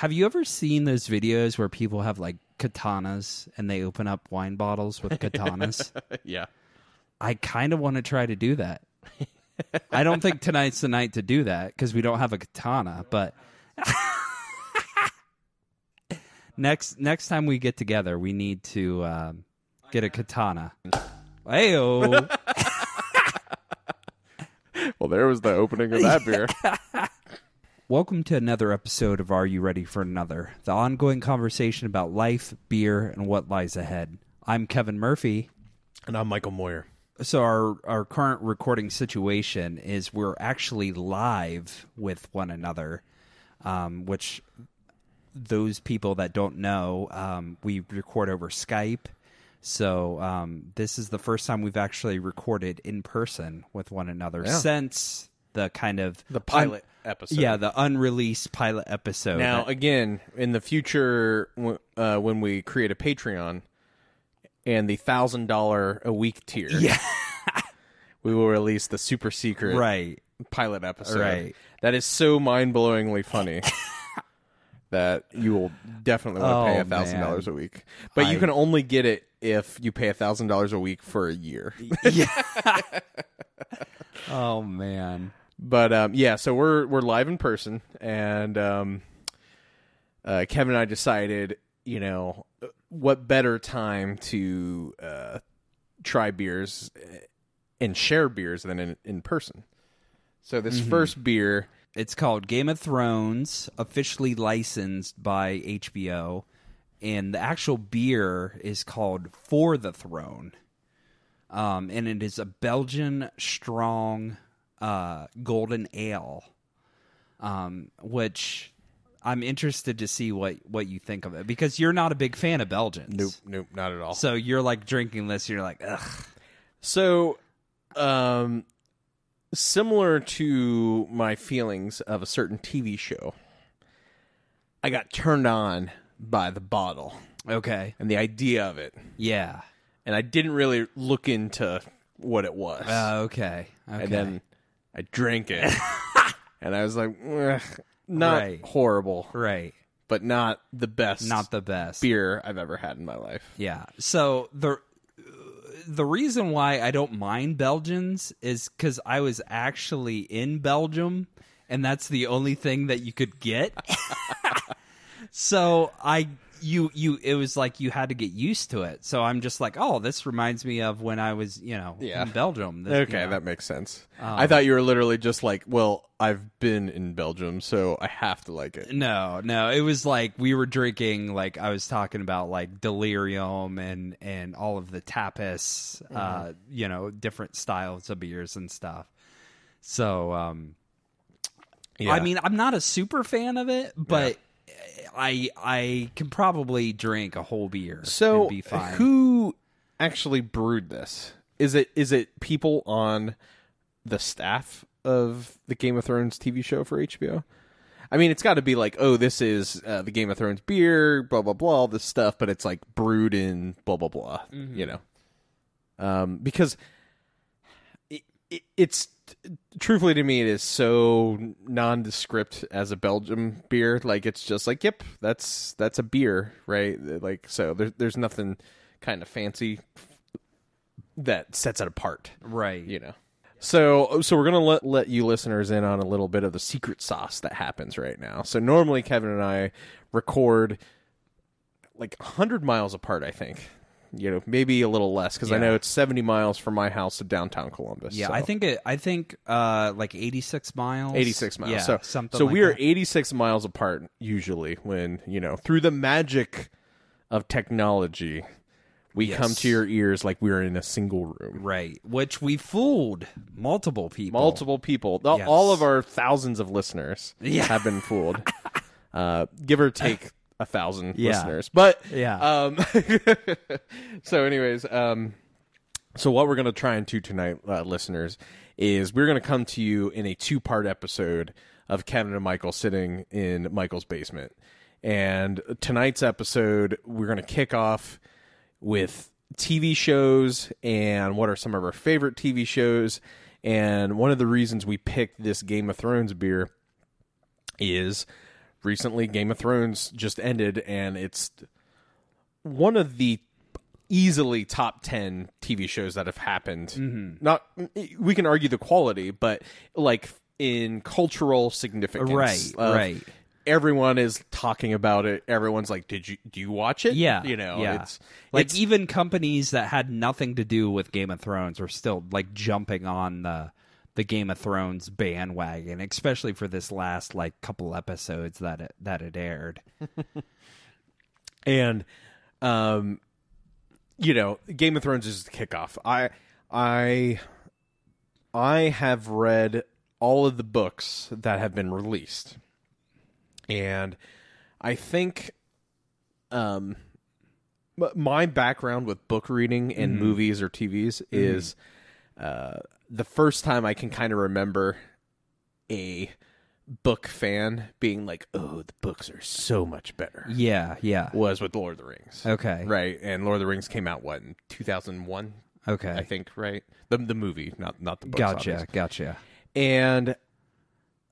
have you ever seen those videos where people have like katanas and they open up wine bottles with katanas? yeah. I kind of want to try to do that. I don't think tonight's the night to do that because we don't have a katana. But next next time we get together, we need to um, get a katana. Heyo. Well, there was the opening of that beer. Welcome to another episode of Are You Ready for Another? The ongoing conversation about life, beer, and what lies ahead. I'm Kevin Murphy. and I'm Michael Moyer. So our our current recording situation is we're actually live with one another, um, which those people that don't know, um, we record over Skype. So um, this is the first time we've actually recorded in person with one another Yeah. since the kind of The pilot episode. yeah, the unreleased pilot episode. Now, again, in the future, uh, when we create a Patreon and the thousand dollar a week tier, yeah, we will release the super secret right. pilot episode. Right. That is so mind blowingly funny. That you will definitely want to pay Oh, a thousand dollars a week, but you can only get it if you pay a thousand dollars a week for a year. yeah. Oh man. But um, yeah, so we're we're live in person, and um, uh, Kevin and I decided, you know, what better time to uh, try beers uh, and share beers than in, in person. So this first beer, It's called Game of Thrones, officially licensed by HBO, and the actual beer is called For the Throne. Um, and it is a Belgian strong uh, golden ale, um, which I'm interested to see what, what you think of it because you're not a big fan of Belgians. nope, nope, not at all. So you're like drinking this, you're like, ugh. So, um, similar to my feelings of a certain TV show, I got turned on by the bottle Okay. and the idea of it. Yeah. and I didn't really look into what it was. Uh, okay. Okay. And then I drank it, and I was like, "Ugh, not Right. horrible, right. but not the best, Not the best. beer I've ever had in my life. Yeah. So the uh, the reason why I don't mind Belgians is because I was actually in Belgium, and that's the only thing that you could get. so I you you it was like you had to get used to it. So I'm just like, oh, this reminds me of when I was you know Yeah. in Belgium. This, Okay, you know. that makes sense. Um, I thought you were literally just like, well, I've been in Belgium, so I have to like it. No, no, it was like we were drinking like I was talking about like delirium and and all of the tapas, uh, you know, different styles of beers and stuff. So, um, Yeah. I mean, I'm not a super fan of it, but I I can probably drink a whole beer so be fine. who actually brewed this? Is it is it people on the staff of the Game of Thrones TV show for HBO? I mean, it's got to be like, oh, this is uh, the Game of Thrones beer, blah blah blah, all this stuff, but it's like brewed in blah blah blah, you know, um, because it, it, it's truthfully to me, it is so nondescript as a Belgium beer. Like it's just like, yep, that's that's a beer, right? Like so, there's there's nothing kind of fancy that sets it apart right? you know. So so we're gonna let let you listeners in on a little bit of the secret sauce that happens right now. So normally Kevin and I record like hundred miles apart, I think. You know, maybe a little less because I know it's seventy miles from my house to downtown Columbus. Yeah, so. I think it. I think uh, like 86 miles. 86 miles. Yeah, so something. so like we are that. 86 miles apart usually when, you know, through the magic of technology, we Yes. come to your ears like we're in a single room. right, which we fooled multiple people. Multiple people, all- Yes. all of our thousands of listeners Yeah. have been fooled. uh, give or take a thousand Yeah. listeners. But Yeah. um so anyways, um so what we're going to try and do tonight uh, listeners is we're going to come to you in a two-part episode of Kevin and Michael sitting in Michael's basement. And tonight's episode we're going to kick off with TV shows and what are some of our favorite TV shows. And one of the reasons we picked this Game of Thrones beer is recently Game of Thrones just ended, and it's one of the easily top 10 TV shows that have happened. Mm-hmm. Not we can argue the quality, but like in cultural significance. Right, of right. Everyone is talking about it. Everyone's like, "Did you do you watch it?" Yeah, you know, yeah. it's like it's- even companies that had nothing to do with Game of Thrones are still like jumping on the the Game of Thrones bandwagon, especially for this last like couple episodes that it that it aired. and um you know game of thrones is the kickoff. I i i have read all of the books that have been released. And i think um my background with book reading and movies or tvs is uh the first time i can kind of remember a book fan being like oh the books are so much better Yeah, yeah. was with Lord of the Rings. Okay. Right. And Lord of the Rings came out what in 2001, Okay. I think, right? The the movie, not not the books. gotcha, obviously. gotcha. And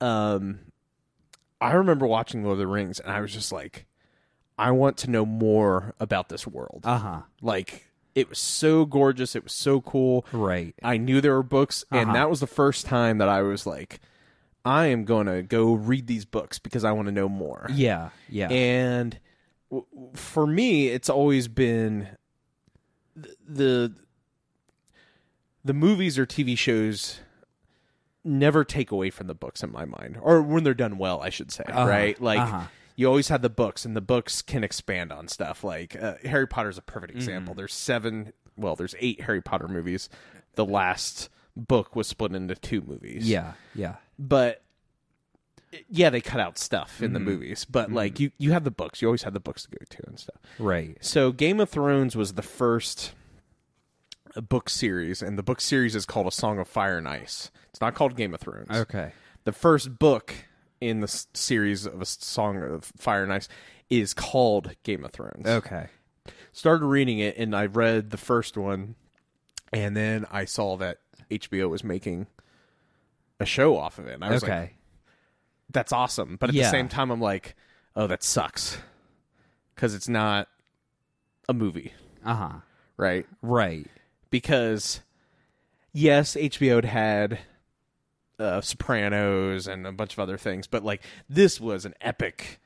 um I remember watching Lord of the Rings and I was just like I want to know more about this world. Uh-huh. like it was so gorgeous, it was so cool. Right. I knew there were books and Uh-huh. that was the first time that I was like I am going to go read these books because I want to know more. Yeah, yeah. And w- for me, it's always been th- the the movies or TV shows never take away from the books in my mind, or when they're done well, I should say. Right? Like uh-huh. You always have the books, and the books can expand on stuff. Like uh, Harry Potter is a perfect Mm-hmm. example. There's seven, well, there's eight Harry Potter movies. The last book was split into two movies yeah, yeah. but yeah, they cut out stuff in Mm-hmm. the movies, but like you, you have the books. You always have the books to go to and stuff. Right. So Game of Thrones was the first uh, book series, and the book series is called A Song of Fire and Ice. It's not called Game of Thrones. Okay. The first book in the series of A Song of Fire and Ice is called Game of Thrones. Okay. Started reading it, and I read the first one, and then I saw that HBO was making a show off of it. And I was like, Okay. that's awesome. But at Yeah. the same time, I'm like, oh, that sucks because it's not a movie, uh-huh. right? Right. Because yes, HBO had had uh, Sopranos and a bunch of other things, but like this was an epic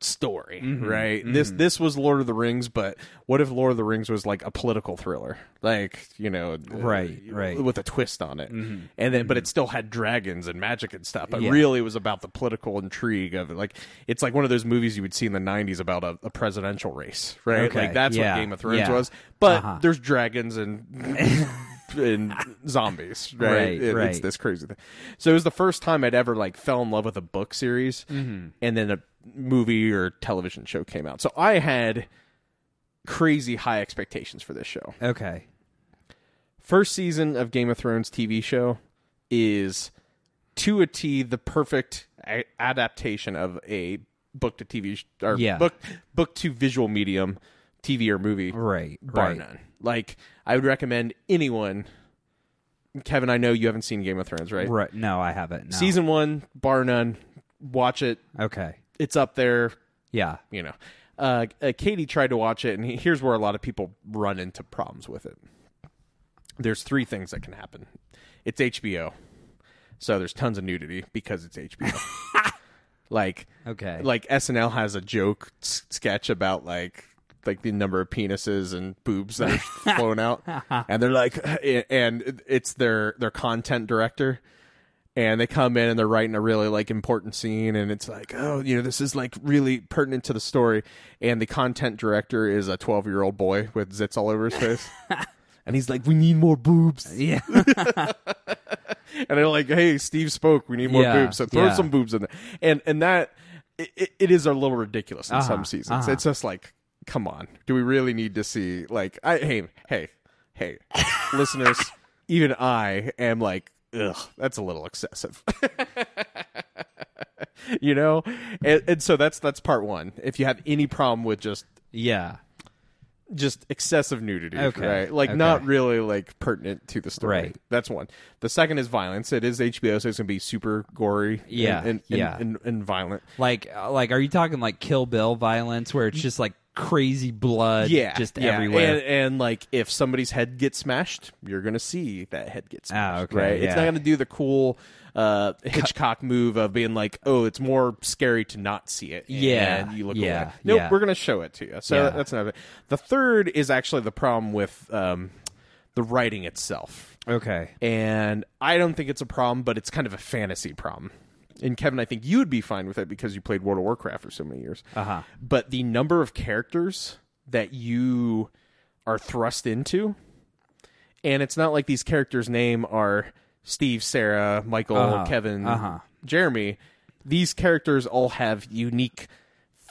story, Mm-hmm. right? This this was Lord of the Rings, but what if Lord of the Rings was like a political thriller, like you know, uh, Right, right. with a twist on it, and then but it still had dragons and magic and stuff. But Yeah. really, it was about the political intrigue of it. Like it's like one of those movies you would see in the '90s about a, a presidential race, right? Okay, Like that's yeah, what Game of Thrones yeah. was. But Uh-huh. there's dragons and and zombies, right? Right, It- It's this crazy thing. So it was the first time I'd ever like fell in love with a book series, Mm-hmm. and then a movie or television show came out. So I had crazy high expectations for this show. Okay. First season of Game of Thrones TV show is to a T the perfect a- adaptation of a book to TV sh- or Yeah. book book to visual medium, TV or movie Right. bar right. none. Like I would recommend anyone. Kevin, I know you haven't seen Game of Thrones, right? Right. No, I haven't. No. Season one, bar none. Watch it. Okay. It's up there. Yeah. You know, uh, uh, Katie tried to watch it, and he- here's where a lot of people run into problems with it. There's three things that can happen. It's HBO, so there's tons of nudity because it's HBO. like, Okay. like SNL has a joke s- sketch about like like the number of penises and boobs that are flown out, and they're like, and it's their their content director, and they come in and they're writing a really like important scene, and it's like, oh, you know, this is like really pertinent to the story, and the content director is a twelve year old boy with zits all over his face. And he's like, "We need more boobs." yeah. and they're like, "Hey, Steve spoke. We need more Yeah, boobs. So throw yeah. some boobs in there." And and that it, it is a little ridiculous in Uh-huh, some seasons. uh-huh. It's just like, come on, do we really need to see like? I hey hey hey, listeners, even I am like, ugh, that's a little excessive. you know, and, and so that's that's part one. If you have any problem with just Yeah. just excessive nudity, Okay. right? Like Okay. not really like pertinent to the story. Right. That's one. The second is violence. It is HBO, so it's gonna be super gory, Yeah, and, and, yeah. and, and violent. Like, uh, like, are you talking like Kill Bill violence, where it's just like crazy blood, Yeah, just yeah. everywhere? And, and like if somebody's head gets smashed, you're gonna see that head gets smashed. Ah, okay, right? It's not gonna do the cool uh, Hitchcock move of being like, oh, it's more scary to not see it. Yeah, and you look yeah, away. Nope, yeah. we're gonna show it to you. So Yeah. that's another. The third is actually the problem with um, the writing itself. okay, and I don't think it's a problem, but it's kind of a fantasy problem. And Kevin, I think you would be fine with it because you played World of Warcraft for so many years. uh huh, But the number of characters that you are thrust into, and it's not like these characters' name are Steve, Sarah, Michael, Uh-huh, Kevin, uh-huh. Jeremy. These characters all have unique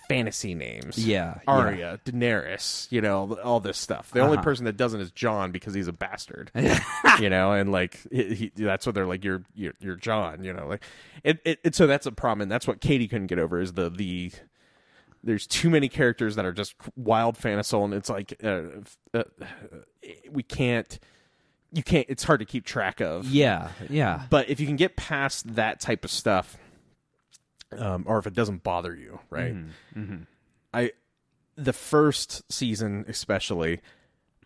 fantasy names. Yeah, Arya, Daenerys, you know, all this stuff. The only Uh-huh. person that doesn't is Jon because he's a bastard. you know, and like he, he, that's what they're like. You're you're, you're Jon. You know, like it, it, it. So that's a problem, and that's what Katie couldn't get over is the the. There's too many characters that are just wild fantasy and it's like uh, uh, we can't. You can't. It's hard to keep track of. yeah, yeah, But if you can get past that type of stuff, um, or if it doesn't bother you, right? Mm-hmm. I the first season especially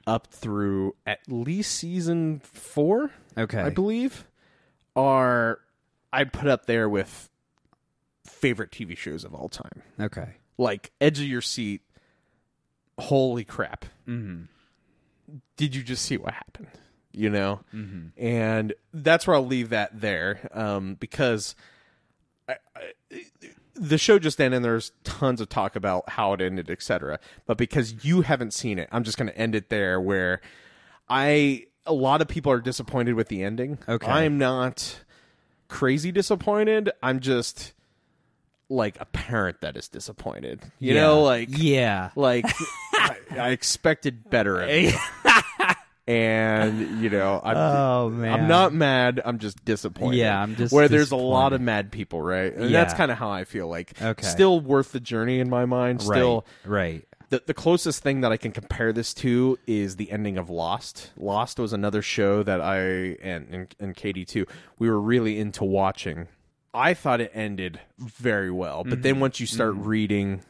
up through at least season four, okay, I believe, are I'd put up there with favorite TV shows of all time. okay, Like edge of your seat. Holy crap! mm-hmm. Did you just see what happened? You know, Mm-hmm. and that's where I'll leave that there um, because I, I, the show just ended. and There's tons of talk about how it ended, etc. But because you haven't seen it, I'm just going to end it there. Where I a lot of people are disappointed with the ending. Okay. I'm not crazy disappointed. I'm just like a parent that is disappointed. You Yeah. know, like yeah, like I, I expected better. And you know, I'm, Oh, man. I'm not mad. I'm just disappointed. Yeah, I'm just where there's a lot of mad people, right? And that's kind of how I feel. Like, Okay. still worth the journey in my mind. Still, right, right, the the closest thing that I can compare this to is the ending of Lost. Lost was another show that I and and, and Katie too. We were really into watching. I thought it ended very well, but Mm-hmm. then once you start reading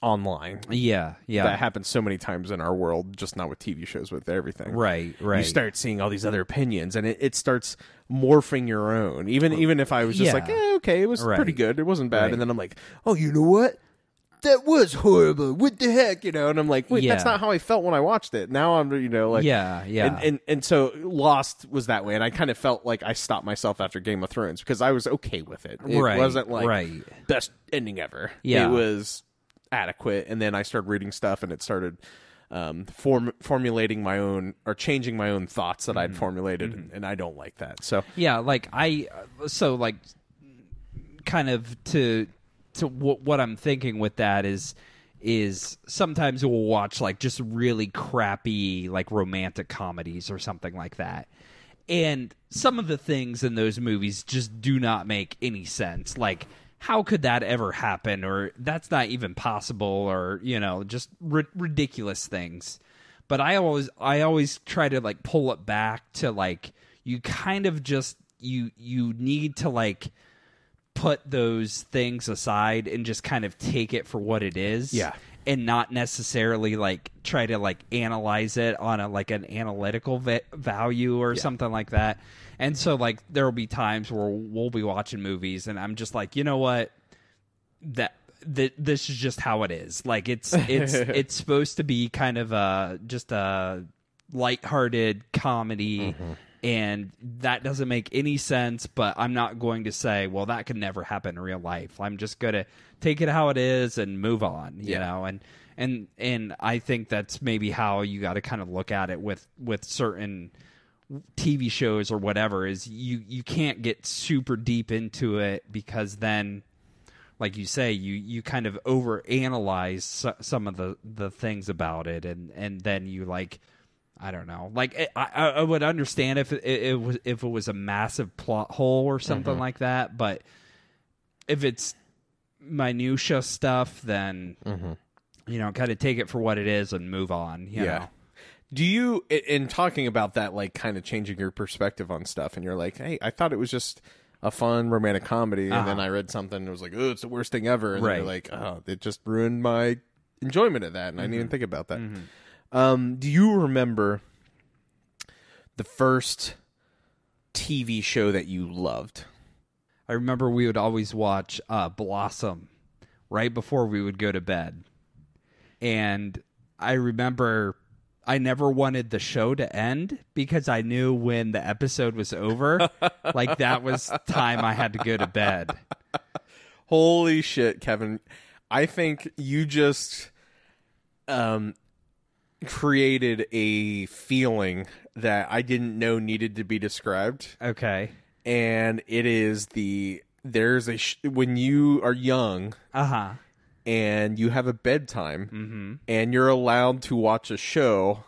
online, yeah, yeah, that happens so many times in our world, just not with TV shows, with everything. right, right. You start seeing all these other opinions, and it, it starts morphing your own. Even even if I was just Yeah. like, eh, okay, it was Right. pretty good, it wasn't bad, Right. and then I'm like, oh, you know what? That was horrible. What the heck, you know? And I'm like, wait, that's not how I felt when I watched it. Now I'm, you know, like, yeah, yeah, and, and and so Lost was that way, and I kind of felt like I stopped myself after Game of Thrones because I was okay with it. It Right, wasn't like right. best ending ever. Yeah. it was adequate, and then I started reading stuff, and it started um, form formulating my own or changing my own thoughts that Mm-hmm. I'd formulated, and, and I don't like that. So yeah like i so like kind of to to what what i'm thinking with that is is sometimes we'll watch like just really crappy like romantic comedies or something like that and some of the things in those movies just do not make any sense like how could that ever happen? Or that's not even possible or you know just ri- ridiculous things. But i always i always try to like pull it back to like you kind of just you you need to like put those things aside and just kind of take it for what it is. Yeah. and not necessarily like try to like analyze it on a like an analytical va- value or something like that and so like there will be times where we'll be watching movies and i'm just like you know what? That th- this is just how it is. Like it's it's it's supposed to be kind of a just a lighthearted comedy mm-hmm. and that doesn't make any sense but i'm not going to say well that could never happen in real life. I'm just going to take it how it is and move on you Yeah. know? And and and i think that's maybe how you got to kind of look at it with with certain TV shows or whatever is you you can't get super deep into it because then like you say you you kind of overanalyze so, some of the the things about it and and then you like I don't know like eh, it, I I would understand if it, it was if it was a massive plot hole or something mm-hmm. like that but if it's minutia stuff then mm-hmm. you know, kind of take it for what it is and move on. You Yeah. know? Do you in talking about that like kind of changing your perspective on stuff and you're like, "Hey, I thought it was just a fun romantic comedy and then I read something and it was like, "Oh, it's the worst thing ever." And then you're Uh-huh. Right. like, "Oh, it just ruined my enjoyment of that." And I didn't Mm-hmm. even think about that. Um, do you remember the first TV show that you loved? I remember we would always watch uh, Blossom right before we would go to bed. And I remember I never wanted the show to end because I knew when the episode was over, like that was time I had to go to bed. Holy shit, Kevin. I think you just um created a feeling that I didn't know needed to be described Okay. and it is the there's a sh- when you are young Uh huh. And you have a bedtime Mm-hmm. and you're allowed to watch a show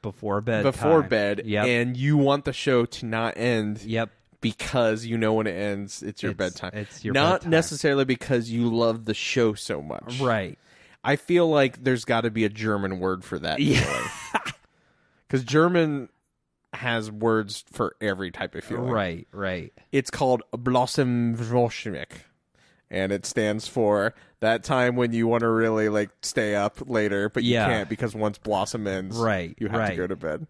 Before bed. before bed Yep. and you want the show to not end yep. because you know when it ends it's your It's- bedtime it's your not bedtime. necessarily because you love the show so much Right. I feel like there's got to be a German word for that Yeah. because German has words for every type of feeling. Right. Right. It's called Blossenvorschmick, and it stands for that time when you want to really like stay up later, but you Yeah. can't because once Blossom ends, Right, you have to right. go to bed.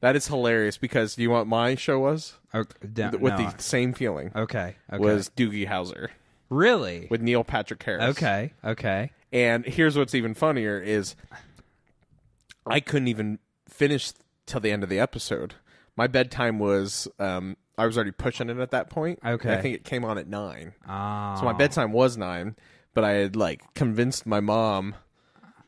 That is hilarious because do you know what my show was Okay. down- with no. the same feeling Okay. Okay. was Doogie Howser really with Neil Patrick Harris. okay. Okay. And here's what's even funnier is I couldn't even finish till the end of the episode. My bedtime was um I was already pushing it at that point. Okay. I think it came on at nine. Ah. So my bedtime was nine, but I had like convinced my mom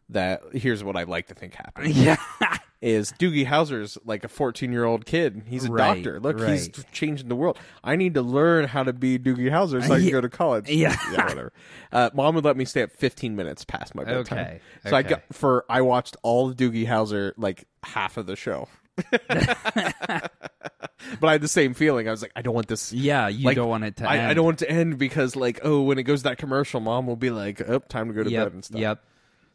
that here's what I'd like to think happened yeah. is Doogie Howser's like a 14 year old kid. He's a Right, doctor. Look, he's right. changing the world. I need to learn how to be Doogie Howser so I can Yeah. go to college. Yeah. whatever. Uh, Mom would let me stay up 15 minutes past my bedtime. Okay, So I okay. got for I watched all of Doogie Howser like half of the show. But I had the same feeling. I was like, I don't want this. Yeah, you like, don't want it to I, end. I don't want it to end because like oh when it goes to that commercial, mom will be like, oh time to go to Yep. bed and stuff. Yep.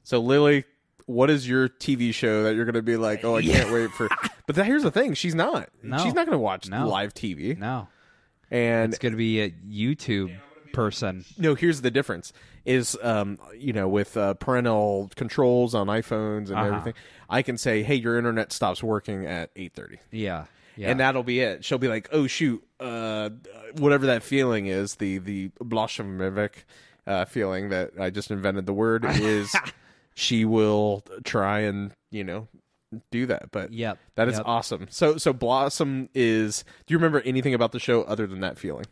So Lily, what is your TV show that you're going to be like? Oh, I can't wait for. But that, here's the thing: she's not. No. She's not going to watch No. live TV. No. And It's going to be a YouTube person. no, here's the difference: is um, you know, with uh, parental controls on iPhones and Uh-huh. everything, I can say, hey, your internet stops working at eight thirty. Yeah. Yeah. And that'll be it. She'll be like, "Oh shoot, uh, whatever that feeling is, the the Bloschemivik uh, feeling that I just invented the word is." she will try and you know do that. But Yep, that is yep. awesome. So so Blossom is. Do you remember anything about the show other than that feeling?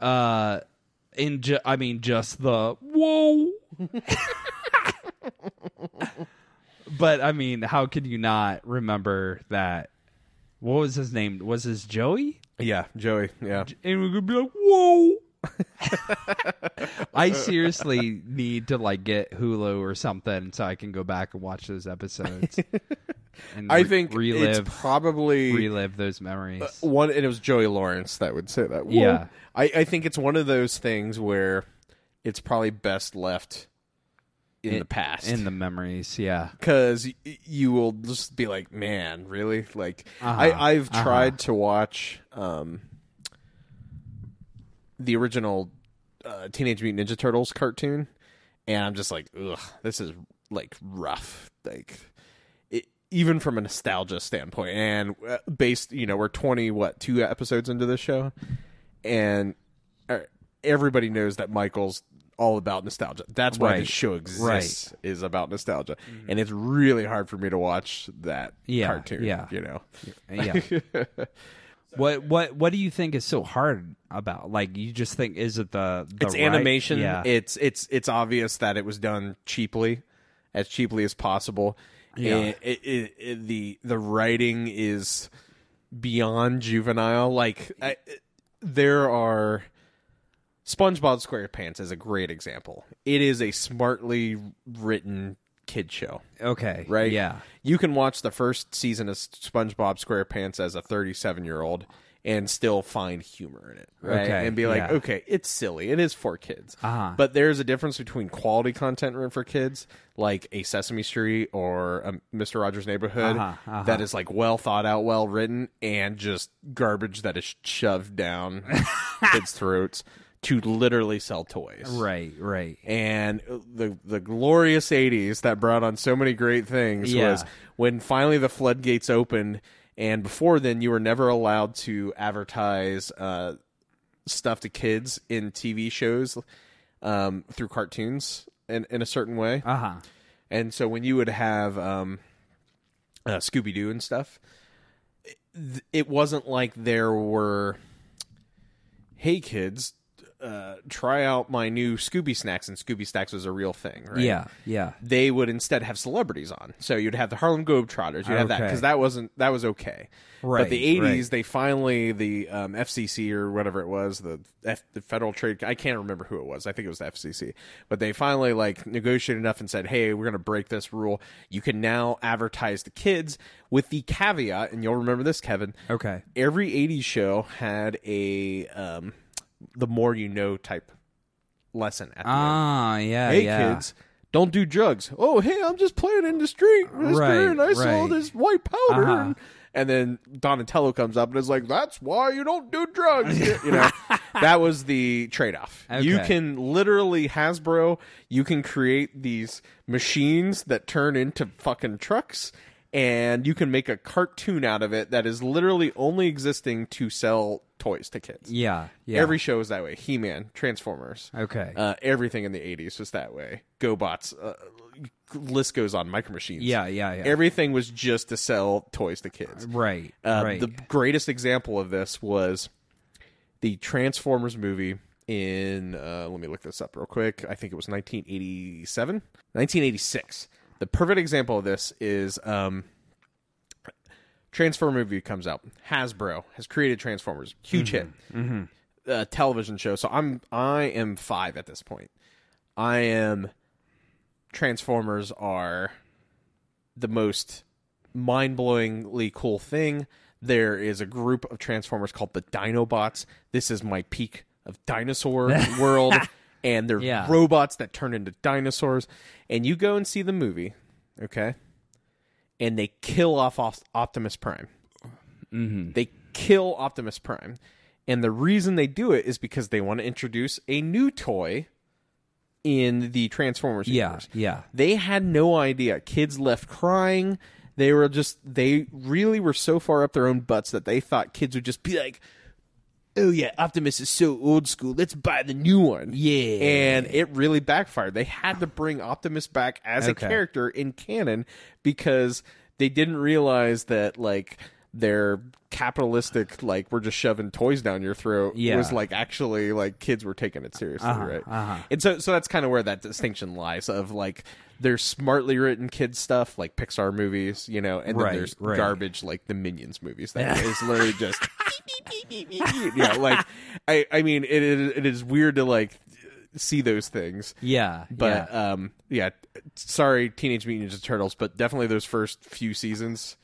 Uh in ju- I mean just the whoa. but I mean, how could you not remember that what was his name? Was his Joey? Yeah, Joey. Yeah, and we could be like, "Whoa!" I seriously need to like get Hulu or something so I can go back and watch those episodes. And I re- think relive it's probably relive those memories. one. And it was Joey Lawrence that would say that. Whoa. Yeah. I I think it's one of those things where it's probably best left in, the past. in the memories, yeah. because y- you will just be like, man, really? Like, Uh-huh, I I've uh-huh. tried to watch um the original uh, Teenage Mutant Ninja Turtles cartoon, and I'm just like, ugh, this is like rough, like. Even from a nostalgia standpoint, and uh, based, you know, we're twenty what two episodes into this show, and uh, everybody knows that Michael's all about nostalgia. That's why Right. this show exists is about nostalgia, and it's really hard for me to watch that Yeah, cartoon. yeah. you know, Yeah. what what what do you think is so hard about? Like you just think is it the, the it's right- animation. Yeah. It's it's it's obvious that it was done cheaply, as cheaply as possible. Yeah. It, it, it, the the writing is beyond juvenile. Like I, there are. SpongeBob SquarePants is a great example. It is a smartly written kid show. okay. right? Yeah. You can watch the first season of SpongeBob SquarePants as a 37 year old, and still find humor in it, right? Okay, and be like, yeah. okay, it's silly, it is for kids, Uh-huh. but there's a difference between quality content written for kids, like a Sesame Street or a Mister Rogers' Neighborhood, Uh-huh, uh-huh. that is like well thought out, well written, and just garbage that is shoved down kids' throats to literally sell toys, Right, right. and the the glorious 80s that brought on so many great things Yeah. was when finally the floodgates opened and before then you were never allowed to advertise uh, stuff to kids in TV shows um, through cartoons in, in a certain way Uh huh. and so when you would have um, uh, Scooby Doo and stuff, it, it wasn't like there were, hey kids, uh, try out my new Scooby Snacks, and Scooby Snacks was a real thing, right? Yeah, yeah. They would instead have celebrities on, so you'd have the Harlem Globetrotters, you'd have that Okay. because that wasn't that was okay. Right, But the '80s, right. they finally the um, FCC or whatever it was, the F, the Federal Trade. I can't remember who it was. I think it was the FCC. But they finally like negotiated enough and said, "Hey, we're going to break this rule. You can now advertise to kids with the caveat." And you'll remember this, Kevin. Okay. Every '80s show had a um, the more you know type lesson at the end. Ah, yeah, Hey yeah. kids, don't do drugs. Oh, hey, I'm just playing in the street, mister, Right, and I saw this white powder. Uh-huh. And, and then Donatello comes up and is like, "That's why you don't do drugs." you know, that was the trade-off. You can literally Hasbro. You can create these machines that turn into fucking trucks. And you can make a cartoon out of it that is literally only existing to sell toys to kids. Yeah, yeah. Every show is that way. He Man, Transformers. Okay. Uh, everything in the 80s was that way. GoBots, uh, list goes on. Micro Machines. yeah, yeah, yeah. Everything was just to sell toys to kids. right, Uh, right. The greatest example of this was the Transformers movie in, uh, let me look this up real quick. I think it was 1987? 1986. The perfect example of this is um, Transformer movie comes out. Hasbro has created Transformers. Huge hit. Uh, television show. So I'm I am five at this point. I am Transformers are the most mind-blowingly cool thing. There is a group of Transformers called the Dinobots. This is my peak of dinosaur world, and they're Yeah. robots that turn into dinosaurs. And you go and see the movie, okay? And they kill off Optimus Prime. Mm-hmm. They kill Optimus Prime. And the reason they do it is because they want to introduce a new toy in the Transformers yeah, universe. yeah. They had no idea. Kids left crying. They were just they really were so far up their own butts that they thought kids would just be like, "Oh yeah, Optimus is so old school. Let's buy the new one." Yeah. And it really backfired. They had to bring Optimus back as Okay. a character in canon because they didn't realize that like their capitalistic like we're just shoving toys down your throat Yeah. was like actually like kids were taking it seriously Uh-huh, right uh-huh. and so so that's kind of where that distinction lies of like there's smartly written kid stuff like Pixar movies, you know, and then Right, there's right. garbage like the Minions movies that is literally just yeah, like I I mean it is, it is weird to like see those things. Yeah, But yeah. um yeah, sorry Teenage Mutant Ninja Turtles, but definitely those first few seasons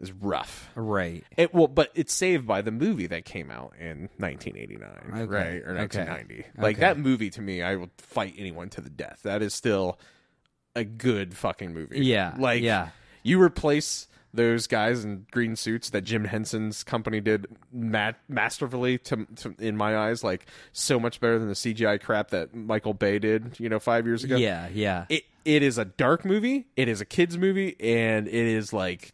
is rough. right. It well, but it's saved by the movie that came out in 1989, Okay. right or Okay. 1990. Like Okay. that movie to me, I would fight anyone to the death. That is still a good fucking movie. Yeah, like yeah. you replace those guys in green suits that Jim Henson's company did ma- masterfully to, to in my eyes, like so much better than the CGI crap that Michael Bay did, you know, five years ago Yeah, yeah. it it is a dark movie. It is a kids movie, and it is like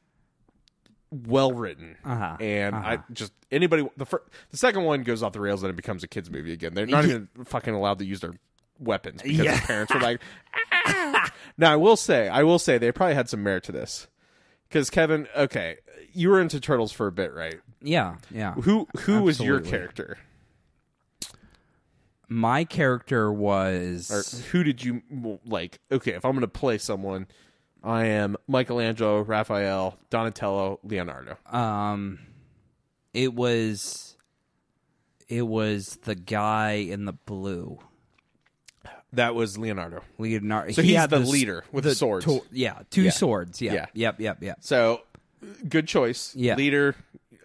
well written. Uh-huh, And I uh-huh. just anybody the fir- the second one goes off the rails and it becomes a kids movie again. They're not even fucking allowed to use their weapons because Yeah. the parents were like. "Ah." now I will say I will say they probably had some merit to this because Kevin, okay, you were into turtles for a bit, right? yeah, yeah. Who who was your character, My character was or who did you like? Okay, if I'm going to play someone, I am Michelangelo, Raphael, Donatello, Leonardo. um it was it was the guy in the blue. That was Leonardo. Leonardo. So he he's had the this- leader with the swords. to- yeah, two Yeah. swords. Yeah. Yeah. Yep, yep, yep. So good choice. Yeah. Leader,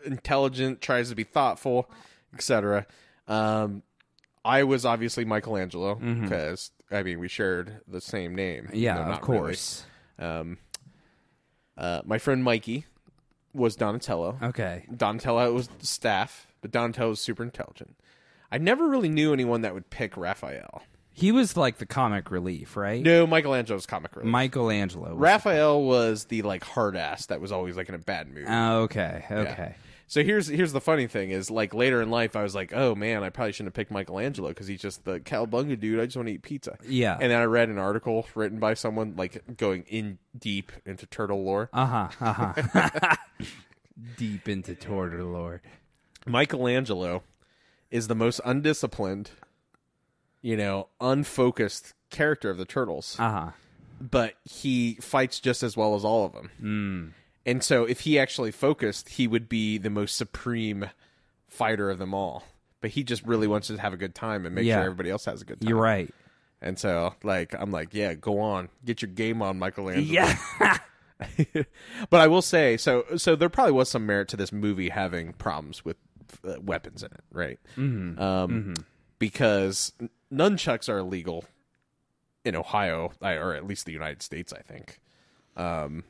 intelligent, tries to be thoughtful, etc. Um, I was obviously Michelangelo because I mean we shared the same name. Mm-hmm. Yeah, No, of not really. course. Um, uh, my friend Mikey was Donatello. Okay. Donatello was the staff, but Donatello was super intelligent. I never really knew anyone that would pick Raphael. He was like the comic relief, right? No, Michelangelo's comic relief. Michelangelo. Was, Raphael was the like hard ass that was always like in a bad mood. Oh, okay. Okay. So here's here's the funny thing is like later in life I was like, oh man, I probably shouldn't have picked Michelangelo because he's just the cowabunga dude. I just want to eat pizza. Yeah. And then I read an article written by someone like going in deep into turtle lore. Uh huh. Uh huh. Deep into Tortor Lord. Michelangelo is the most undisciplined, you know, unfocused character of the turtles. Uh huh. but he fights just as well as all of them. And so, if he actually focused, he would be the most supreme fighter of them all. But he just really wants to have a good time and make Yeah. sure everybody else has a good time. You're right. And so, like, I'm like, yeah, go on, get your game on, Michelangelo. Yeah. but I will say, so so there probably was some merit to this movie having problems with uh, weapons in it, right? Mm-hmm. Um, Because nunchucks are illegal in Ohio, or at least the United States, I think. Um,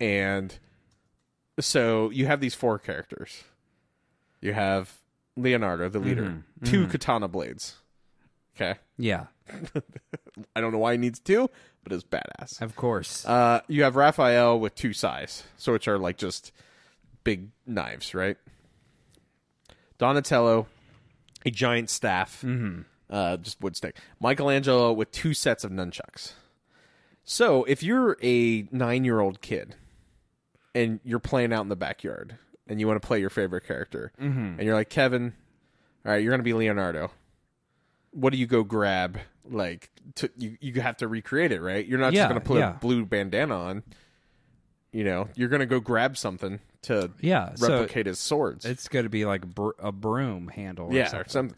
and so you have these four characters. You have Leonardo, the leader, two katana blades. Okay, yeah. I don't know why he needs two, but it's badass. Of course. Uh, you have Raphael with two sais, so which are like just big knives, right? Donatello, a giant staff, uh, just wood stick. Michelangelo with two sets of nunchucks. So if you're a nine-year-old kid and you're playing out in the backyard and you want to play your favorite character, and you're like Kevin, all right, you're gonna be Leonardo. What do you go grab? Like, to, you you have to recreate it, right? You're not Yeah, just gonna put yeah. a blue bandana on. You know, you're gonna go grab something to yeah. So replicate his swords. it's going to be like a, br- a broom handle. Or yeah, something. something.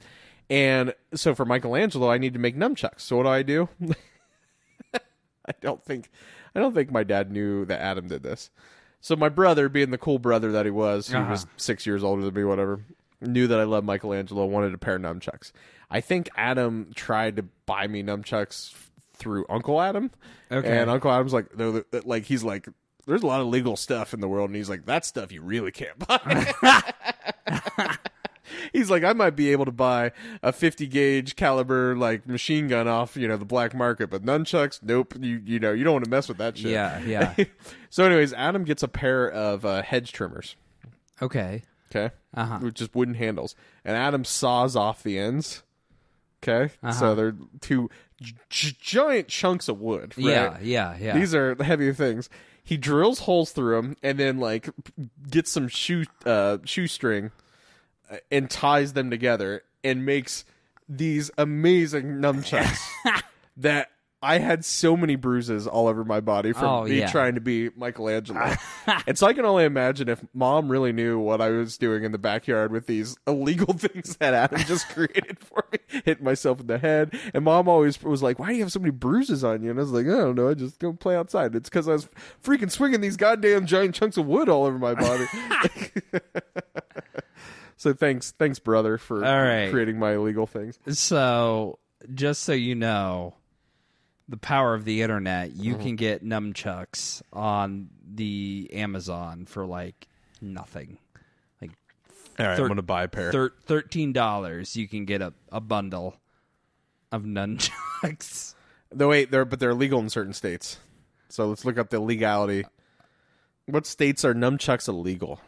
And so for Michelangelo, I need to make nunchucks. So what do I do? I don't think, I don't think my dad knew that Adam did this. So my brother, being the cool brother that he was, he Uh-huh. was six years older than me, whatever, knew that I loved Michelangelo, wanted a pair of nunchucks. I think Adam tried to buy me nunchucks through Uncle Adam. Okay. And Uncle Adam's like, like he's like, there's a lot of legal stuff in the world, and he's like, that stuff you really can't buy. He's like, I might be able to buy a 50 gauge caliber like machine gun off, you know, the black market, but nunchucks, nope. You you know, you don't want to mess with that shit. Yeah, yeah. so, anyways, Adam gets a pair of uh, hedge trimmers, Okay. okay, Uh-huh. with just wooden handles, and Adam saws off the ends. Okay, Uh-huh. so they're two g- giant chunks of wood. Right? Yeah, yeah, yeah. These are the heavy things. He drills holes through them and then like gets some shoe uh, shoestring uh, and ties them together and makes these amazing nunchucks that I had so many bruises all over my body from Oh, me yeah. trying to be Michelangelo. and so I can only imagine if mom really knew what I was doing in the backyard with these illegal things that Adam just created for me, hitting myself in the head. And mom always was like, Why do you have so many bruises on you? And I was like, I don't know. I just go play outside. It's because I was freaking swinging these goddamn giant chunks of wood all over my body. so thanks, thanks, brother, for All right. creating my illegal things. So, just so you know, the power of the internet, you Mm-hmm. can get nunchucks on the Amazon for like nothing. Like All right, Thir- I'm gonna buy a pair. thir- thirteen dollars, you can get a, a bundle of nunchucks. No, wait, they're but they're legal in certain states. So let's look up the legality. What states are nunchucks illegal?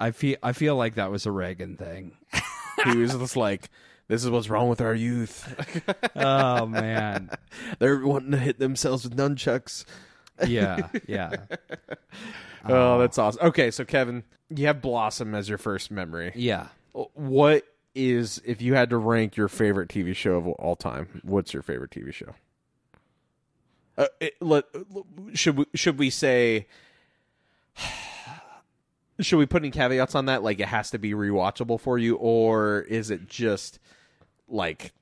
I feel I feel like that was a Reagan thing. He was just like, "This is what's wrong with our youth. oh man, They're wanting to hit themselves with nunchucks." yeah, yeah. Oh, that's awesome. Okay, so Kevin, you have Blossom as your first memory. Yeah. What is if you had to rank your favorite TV show of all time? What's your favorite TV show? Uh, it, let, should we should we say? Should we put any caveats on that? Like it has to be rewatchable for you, or is it just like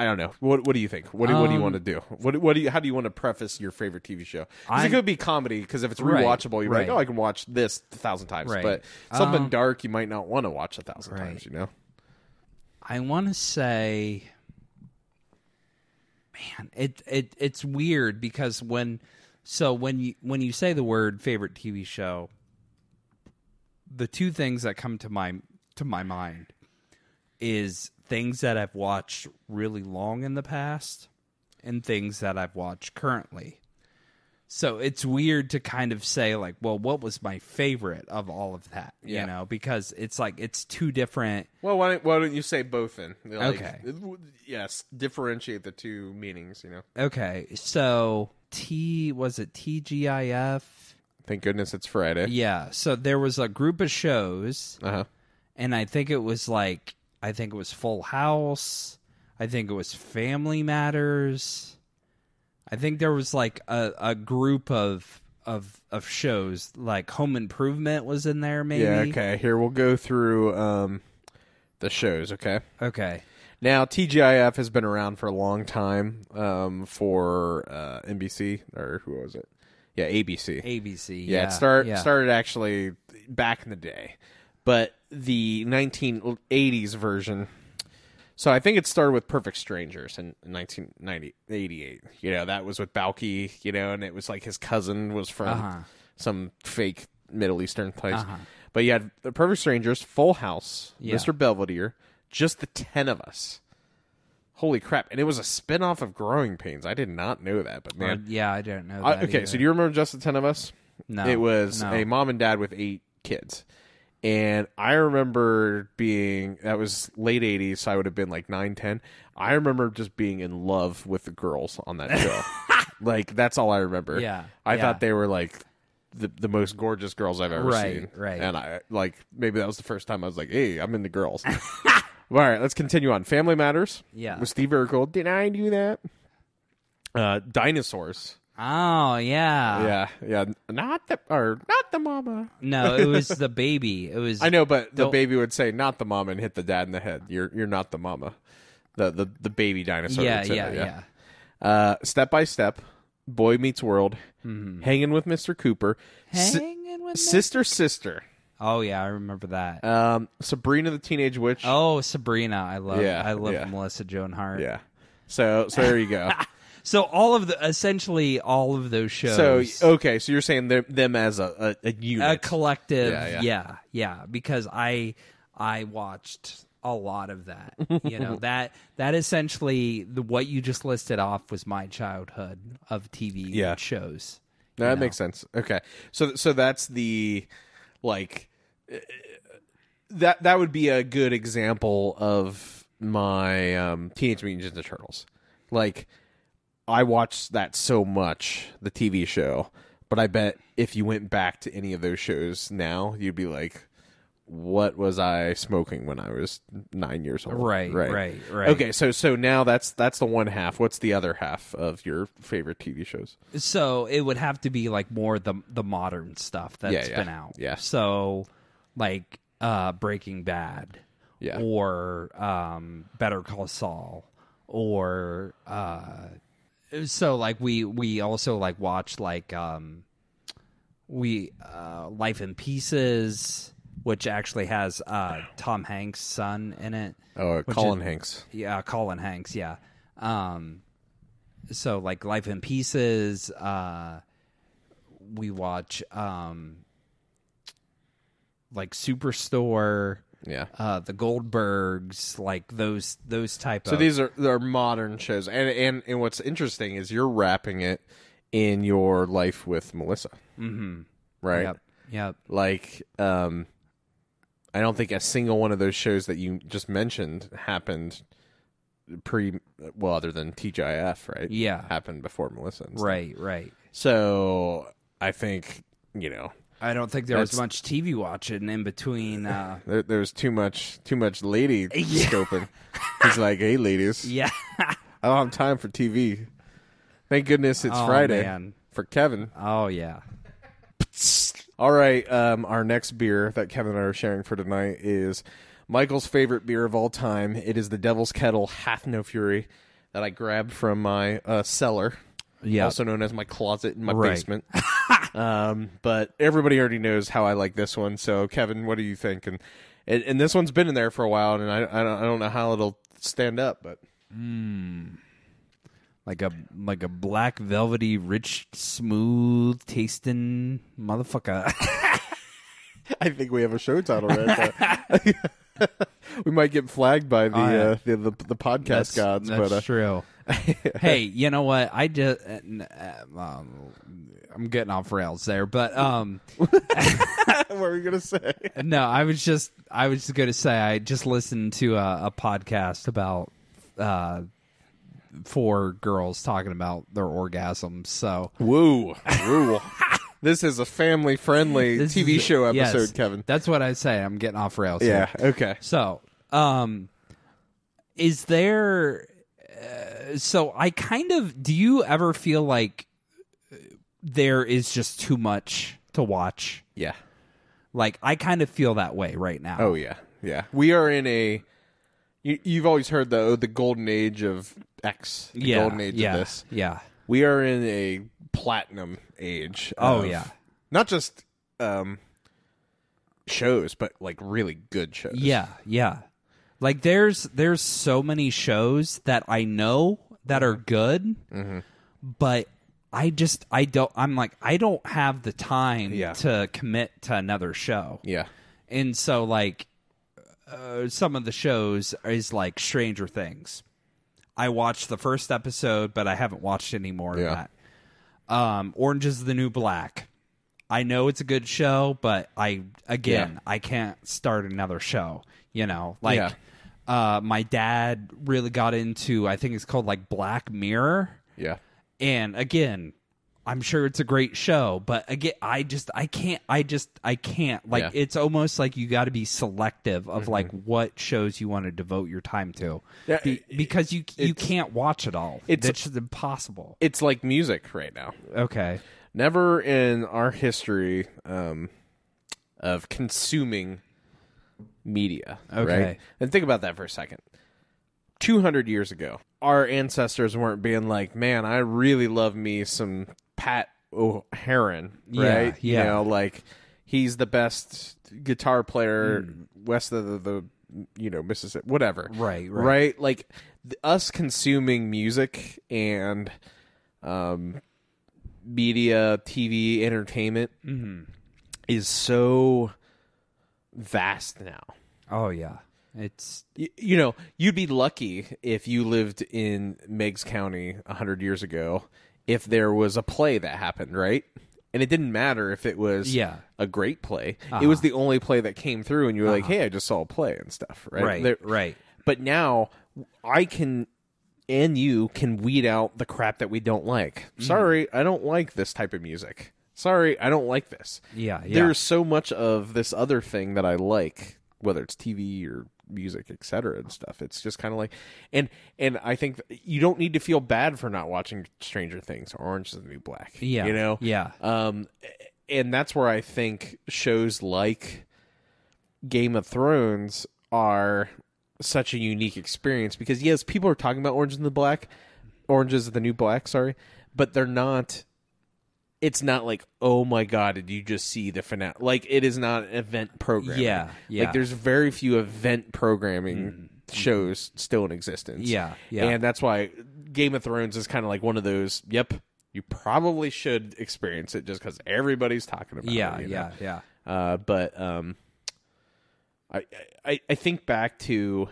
I don't know. What What do you think? What do, What do you Um, want to do? What What do you How do you want to preface your favorite TV show? Because it I'm- could be comedy. Because if it's Right, rewatchable, you're right. like, oh, I can watch this a thousand times. Right. But something Um, dark, you might not want to watch a thousand Right. times. You know. I want to say, man, it it it's weird because when so when you when you say the word favorite TV show, the two things that come to my to my mind is things that I've watched really long in the past and things that I've watched currently. So it's weird to kind of say like, well, what was my favorite of all of that? Yeah. You know, because it's like it's two different Well, why don't, why don't you say both then? Like, Okay. Yes, differentiate the two meanings. You know. Okay, so T was it TGIF? Thank goodness it's Friday. Yeah, so there was a group of shows, Uh huh. and I think it was like I think it was Full House. I think it was Family Matters. I think there was like a, a group of of of shows like Home Improvement was in there. Maybe. Yeah. Okay. Here we'll go through um, the shows. Okay. Okay. Now TGIF has been around for a long time um, for uh, NBC or who was it? Yeah, ABC. ABC. yeah, Yeah. it start yeah. started actually back in the day, but the 1980s version. So I think it started with Perfect Strangers in 1988. You know, that was with Balki. You know, and it was like his cousin was from Uh-huh. some fake Middle Eastern place. Uh-huh. But you had the Perfect Strangers, Full House, Yeah. Mr. Belvedere, just the ten of us. Holy crap! And it was a spin-off of Growing Pains. I did not know that, but Or- man. yeah, I don't know. I- okay, either. so do you remember just the ten of us? No, it was no. a mom and dad with eight kids. And I remember being that was late eighties, so I would have been like nine, ten. I remember just being in love with the girls on that show. like that's all I remember. Yeah, I yeah. thought they were like the the most gorgeous girls I've ever Right, seen. right. And I like maybe that was the first time I was like, Hey, I'm into girls. all right, let's continue on. Family Matters. Yeah. With Steve Urkel. Did I do that? Uh dinosaurs. Oh yeah. Yeah, yeah. Not the or not the mama. No, it was the baby. It was. I know, but the Don't- baby would say, "Not the mama," and hit the dad in the head. You're you're not the mama. The the the baby dinosaur. Yeah, would say yeah, that, yeah. Uh, step by step, Boy Meets World, hanging with Mr. Cooper, Si- Hanging with sister sister, Oh yeah, I remember that. um, Sabrina the Teenage Witch. oh, Sabrina, I love. Yeah, I love yeah. Melissa Joan Hart. yeah. So so there you go. So all of the essentially all of those shows. so okay, so you're saying them, them as a a, a unit. a collective. Yeah, Yeah, yeah. yeah, Because I I watched a lot of that. you know that that essentially the what you just listed off was my childhood of TV Yeah. shows. No, that know. makes sense. Okay, so so that's the like uh, that that would be a good example of my um, Teenage Mutant Ninja Turtles. Like I watched that so much, the TV show, but I bet if you went back to any of those shows now, you'd be like. What was I smoking when I was nine years old? Right, right, right. Okay, so so now that's that's the one half. What's the other half of your favorite TV shows? So it would have to be like more the the modern stuff that's Yeah, yeah, been out. yeah. So like uh Breaking Bad. Yeah. Or um Better Call Saul. Or uh so like we we also like watch like um we uh Life in Pieces which actually has uh Tom Hanks' son in it. Oh, Colin is- Hanks. Yeah, Colin Hanks. Yeah. Um, so like Life in Pieces. Uh, we watch um, like Superstore. Yeah. Uh, the Goldbergs, like those those type So of. So these are they're modern shows, and and and what's interesting is you're wrapping it in your life with Melissa, mm-hmm. right? Yep. Yep. Like, um, I don't think a single one of those shows that you just mentioned happened pre well, other than TGIF, right? Yeah. happened before Melissa. Right. Right. So I think you know I don't think there was much TV watching in between. Uh, there, there's too much too much lady Yeah. scoping. He's like, hey, ladies, yeah. I don't have time for TV. Thank goodness it's Oh, Friday man. for Kevin. oh yeah. All right, um, our next beer that Kevin and I are sharing for tonight is Michael's favorite beer of all time. It is the Devil's Kettle Hath No Fury. that I grabbed from my uh, cellar, Yeah. also known as my closet in my Right. basement. um, but everybody already knows how I like this one. So, Kevin, what do you think? And and, and this one's been in there for a while, and I I don't, I don't know how it'll stand up, but like a like a black velvety, rich, smooth tasting motherfucker. I think we have a show title right there. we might get flagged by the Oh, yeah. uh, the, the the podcast that's gods, that's but uh, true. hey, you know what? I just uh, n- uh, um, I'm getting off rails there, but um, what were we gonna say? no, I was just I was just gonna say I just listened to a, a podcast about uh four girls talking about their orgasms. So Woo, woo. this is a family friendly TV show episode, yes, Kevin. That's what I say. I'm getting off rails. Yeah. here. Okay. So, um, is there? Uh, so I kind of. Do you ever feel like there is just too much to watch? Yeah. Like I kind of feel that way right now. Oh yeah. Yeah. We are in a. You, you've always heard the oh, the golden age of X. The yeah, golden age yeah, of this. yeah. We are in a platinum age. Oh, yeah. Not just um shows, but like really good shows. Yeah, yeah. Like there's there's so many shows that I know that are good, Mm-hmm. but I just I don't I'm like I don't have the time Yeah. to commit to another show. Yeah. And so like uh, some of the shows is like Stranger Things. I watched the first episode, but I haven't watched any more of Yeah. that. Um, Orange is the New Black. I know it's a good show, but I again Yeah. I can't start another show. You know, like Yeah. Uh, my dad really got into I think it's called like Black Mirror. Yeah. And again, I'm sure it's a great show, but again, I just I can't I just I can't like Yeah. it's almost like you got to be selective of like what shows you want to devote your time to. Yeah, Be- because you you can't watch it all. it's- That's just impossible. It's like music right now. Okay. Never in our history um, of consuming media. Okay. Right? And think about that for a second. 200 years ago, our ancestors weren't being like, man, I really love me some Pat O'Haron, Yeah, right? yeah. You know, like he's the best guitar player Hmm. west of the, the, you know, Mississippi, whatever. Right, right. Right? Like us consuming music and um, media, TV, entertainment Mm-hmm. is so vast now. Oh yeah. It's Y- you know, you'd be lucky if you lived in Meigs County a hundred years ago if there was a play that happened, right? And it didn't matter if it was Yeah. a great play. It was the only play that came through, and you were like, "Hey, I just saw a play and stuff." Right? right. There- right. But now I can and you can weed out the crap that we don't like. Mm-hmm. Sorry, I don't like this type of music. Sorry, I don't like this. Yeah, yeah. There's so much of this other thing that I like, whether it's TV or music, etc. and stuff. It's just kind of like and and I think you don't need to feel bad for not watching Stranger Things or Orange is the New Black. Yeah. You know? Yeah. Um, and that's where I think shows like Game of Thrones are such a unique experience because yes, people are talking about Orange is the Black, Orange is the New Black, sorry, but they're not. It's not like, oh my god, did you just see the finale? Like it is not event programming. Yeah, yeah. Like there's very few event programming shows still in existence. Yeah, yeah. And that's why Game of Thrones is kind of like one of those. Yep, you probably should experience it just because everybody's talking about Yeah, it. you know? yeah, yeah. Uh, but um, I, I I think back to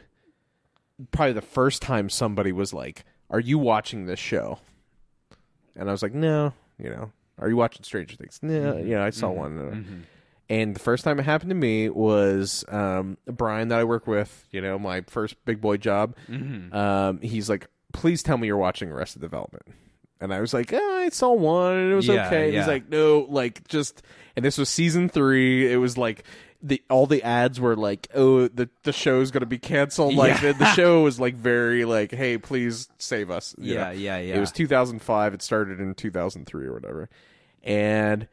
probably the first time somebody was like, "Are you watching this show?" And I was like, "No." You know, "Are you watching Stranger Things?" No. Mm-hmm. Yeah, I saw mm-hmm. one. Uh, mm-hmm. And the first time it happened to me was um, Brian that I work with. You know, my first big boy job. Um, he's like, "Please tell me you're watching Arrested Development." And I was like, oh, I saw one and it was Yeah, okay. And He's like, no, like just, and this was season three. It was like the all the ads were like, oh, the the show's gonna be canceled. Like Yeah. the, the show was like very like, hey, please save us. you Yeah, know? yeah, yeah. It was 2005. It started in 2003 or whatever, and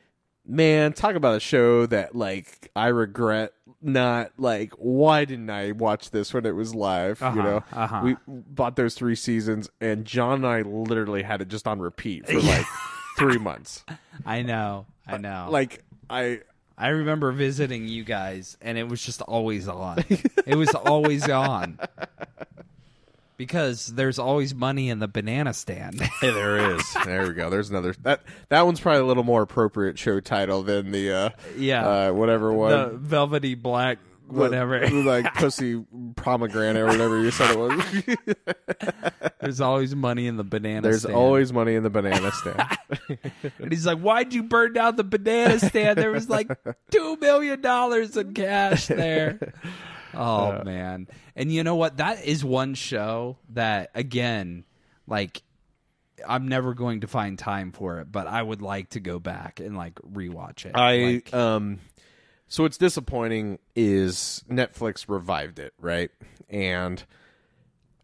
man, talk about a show that like I regret not like why didn't I watch this when it was live? Uh-huh, you know, uh-huh. we bought those three seasons, and Jon and I literally had it just on repeat for like three months. I know, I know. Like I, I remember visiting you guys, and it was just always on. it was always on because there's always money in the banana stand. hey, there is. there we go. There's another that that one's probably a little more appropriate show title than the uh Yeah. uh, whatever one. the velvety black whatever. like pussy pomegranate or whatever you said it was. there's always money in the banana There's stand. always money in the banana stand. And he's like, "Why'd you burn down the banana stand? There was like two million dollars in cash there." Oh man! And you know what? That is one show that, again, like, I'm never going to find time for it, but I would like to go back and like rewatch it. I Like, um so what's disappointing is Netflix revived it, right? And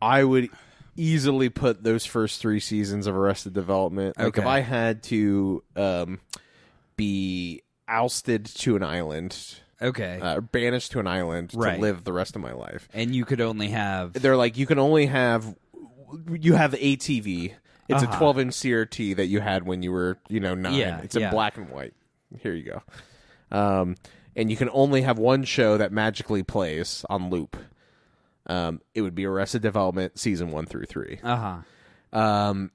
I would easily put those first 3 seasons of Arrested Development like if I had to um be ousted to an island, okay, uh, banished to an island Right. to live the rest of my life. and you could only have They're like you can only have you have ATV. It's a Uh-huh. 12 inch CRT that you had when you were, you know, nine. Yeah, it's in yeah. black and white. Here you go. Um, and you can only have one show that magically plays on loop. Um, it would be Arrested Development season one through three. uh huh. Um,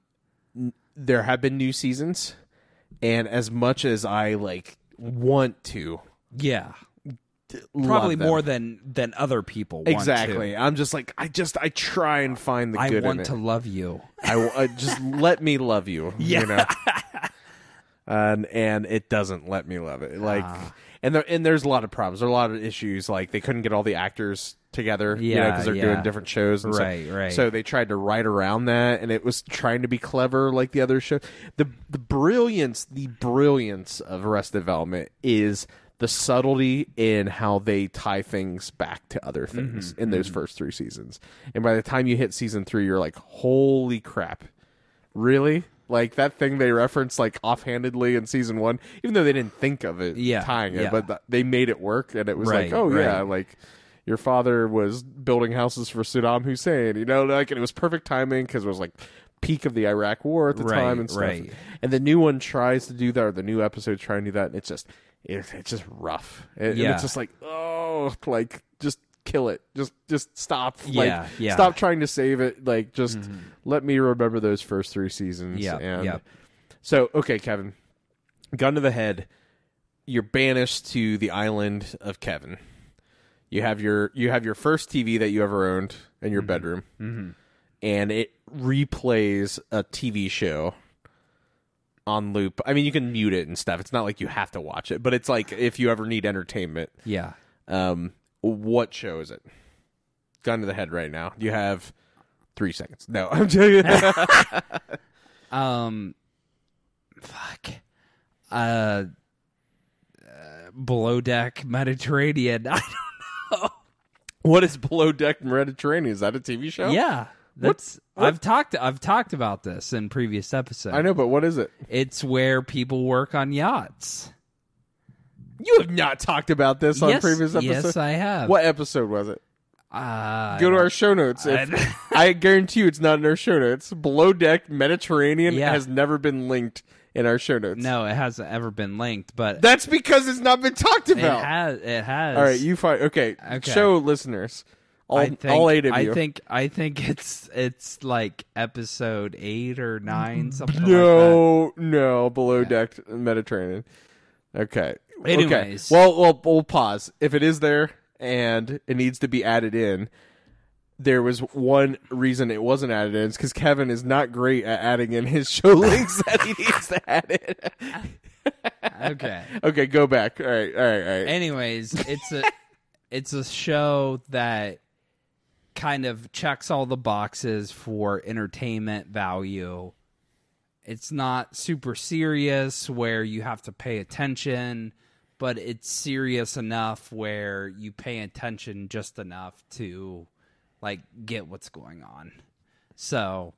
n- there have been new seasons, and as much as I like want to, Yeah, love probably them. more than than other people. want to. exactly. I'm just like I just I try and find the I good want in it. to love you. I, I just let me love you. Yeah. You know? and and it doesn't let me love it. Like Ah. And there and there's a lot of problems. There are a lot of issues. Like they couldn't get all the actors together. you know, Yeah, because they're yeah. doing different shows. And so- Right, right. So they tried to write around that, and it was trying to be clever, like the other show. The the brilliance, the brilliance of Arrested Development is the subtlety in how they tie things back to other things Mm-hmm, in those first three seasons. And by the time you hit season three, you're like, holy crap, really? Like that thing they referenced like offhandedly in season one, even though they didn't think of it, Yeah, tying it, yeah. but th- they made it work, and it was Right, like, oh yeah, like your father was building houses for Saddam Hussein, you know, like, and it was perfect timing because it was like peak of the Iraq War at the Right, time and stuff. right. And the new one tries to do that, or the new episode trying to do that, and it's just, it, it's just rough. It- and it's just like, oh, like just kill it, just just stop, Yeah, like yeah. Mm-hmm. stop trying to save it, like just let me remember those first three seasons. Yeah, and yeah. so okay, Kevin, gun to the head, you're banished to the island of Kevin. You have your you have your first TV that you ever owned in your bedroom, and it replays a TV show on loop. I mean, you can mute it and stuff. It's not like you have to watch it, but it's like if you ever need entertainment. Yeah. Um, what show is it? Gun to the head right now. You have three seconds. No, I'm joking. Um, fuck. Uh, uh, below deck Mediterranean. I don't know. what is Below Deck Mediterranean? Is that a TV show? yeah, that's. I've talked. I've talked about this in previous episodes. I know, but what is it? It's where people work on yachts. You have not talked about this on yes, previous episodes. yes, I have. What episode was it? Uh, Go to our show notes. If, I guarantee you, it's not in our show notes. Below Deck Mediterranean Yeah. has never been linked in our show notes. No, it hasn't ever been linked, but that's because it's not been talked it about. has. It has. All right, you find okay. Okay. Show listeners, all, I think, all eight of you. I think I think it's it's like episode eight or nine, something like that. no, no, below deck Mediterranean. Okay. Anyways. okay. Well, well, we'll pause. If it is there and it needs to be added in, there was one reason it wasn't added in. It's because Kevin is not great at adding in his show links that he needs to add in. Okay. okay, go back. All right, all right, all right. Anyways, it's a it's a show that kind of checks all the boxes for entertainment value. It's not super serious where you have to pay attention, but it's serious enough where you pay attention just enough to like get what's going on. So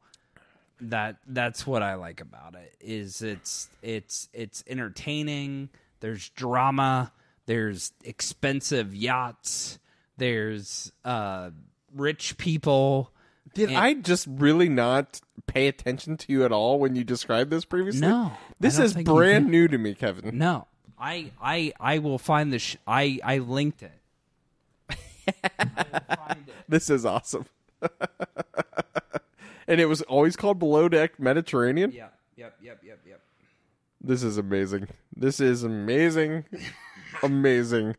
that that's what I like about it is it's it's it's entertaining. there's drama, there's expensive yachts, there's uh, rich people. Did And- I just really not pay attention to you at all when you described this previously? No, This is brand new to me, Kevin. No, I I I will find the. Sh- I I linked it. This is awesome. and it was always called Below Deck Mediterranean. Yep, yep, yep, yep, yep. This is amazing. This is amazing. amazing.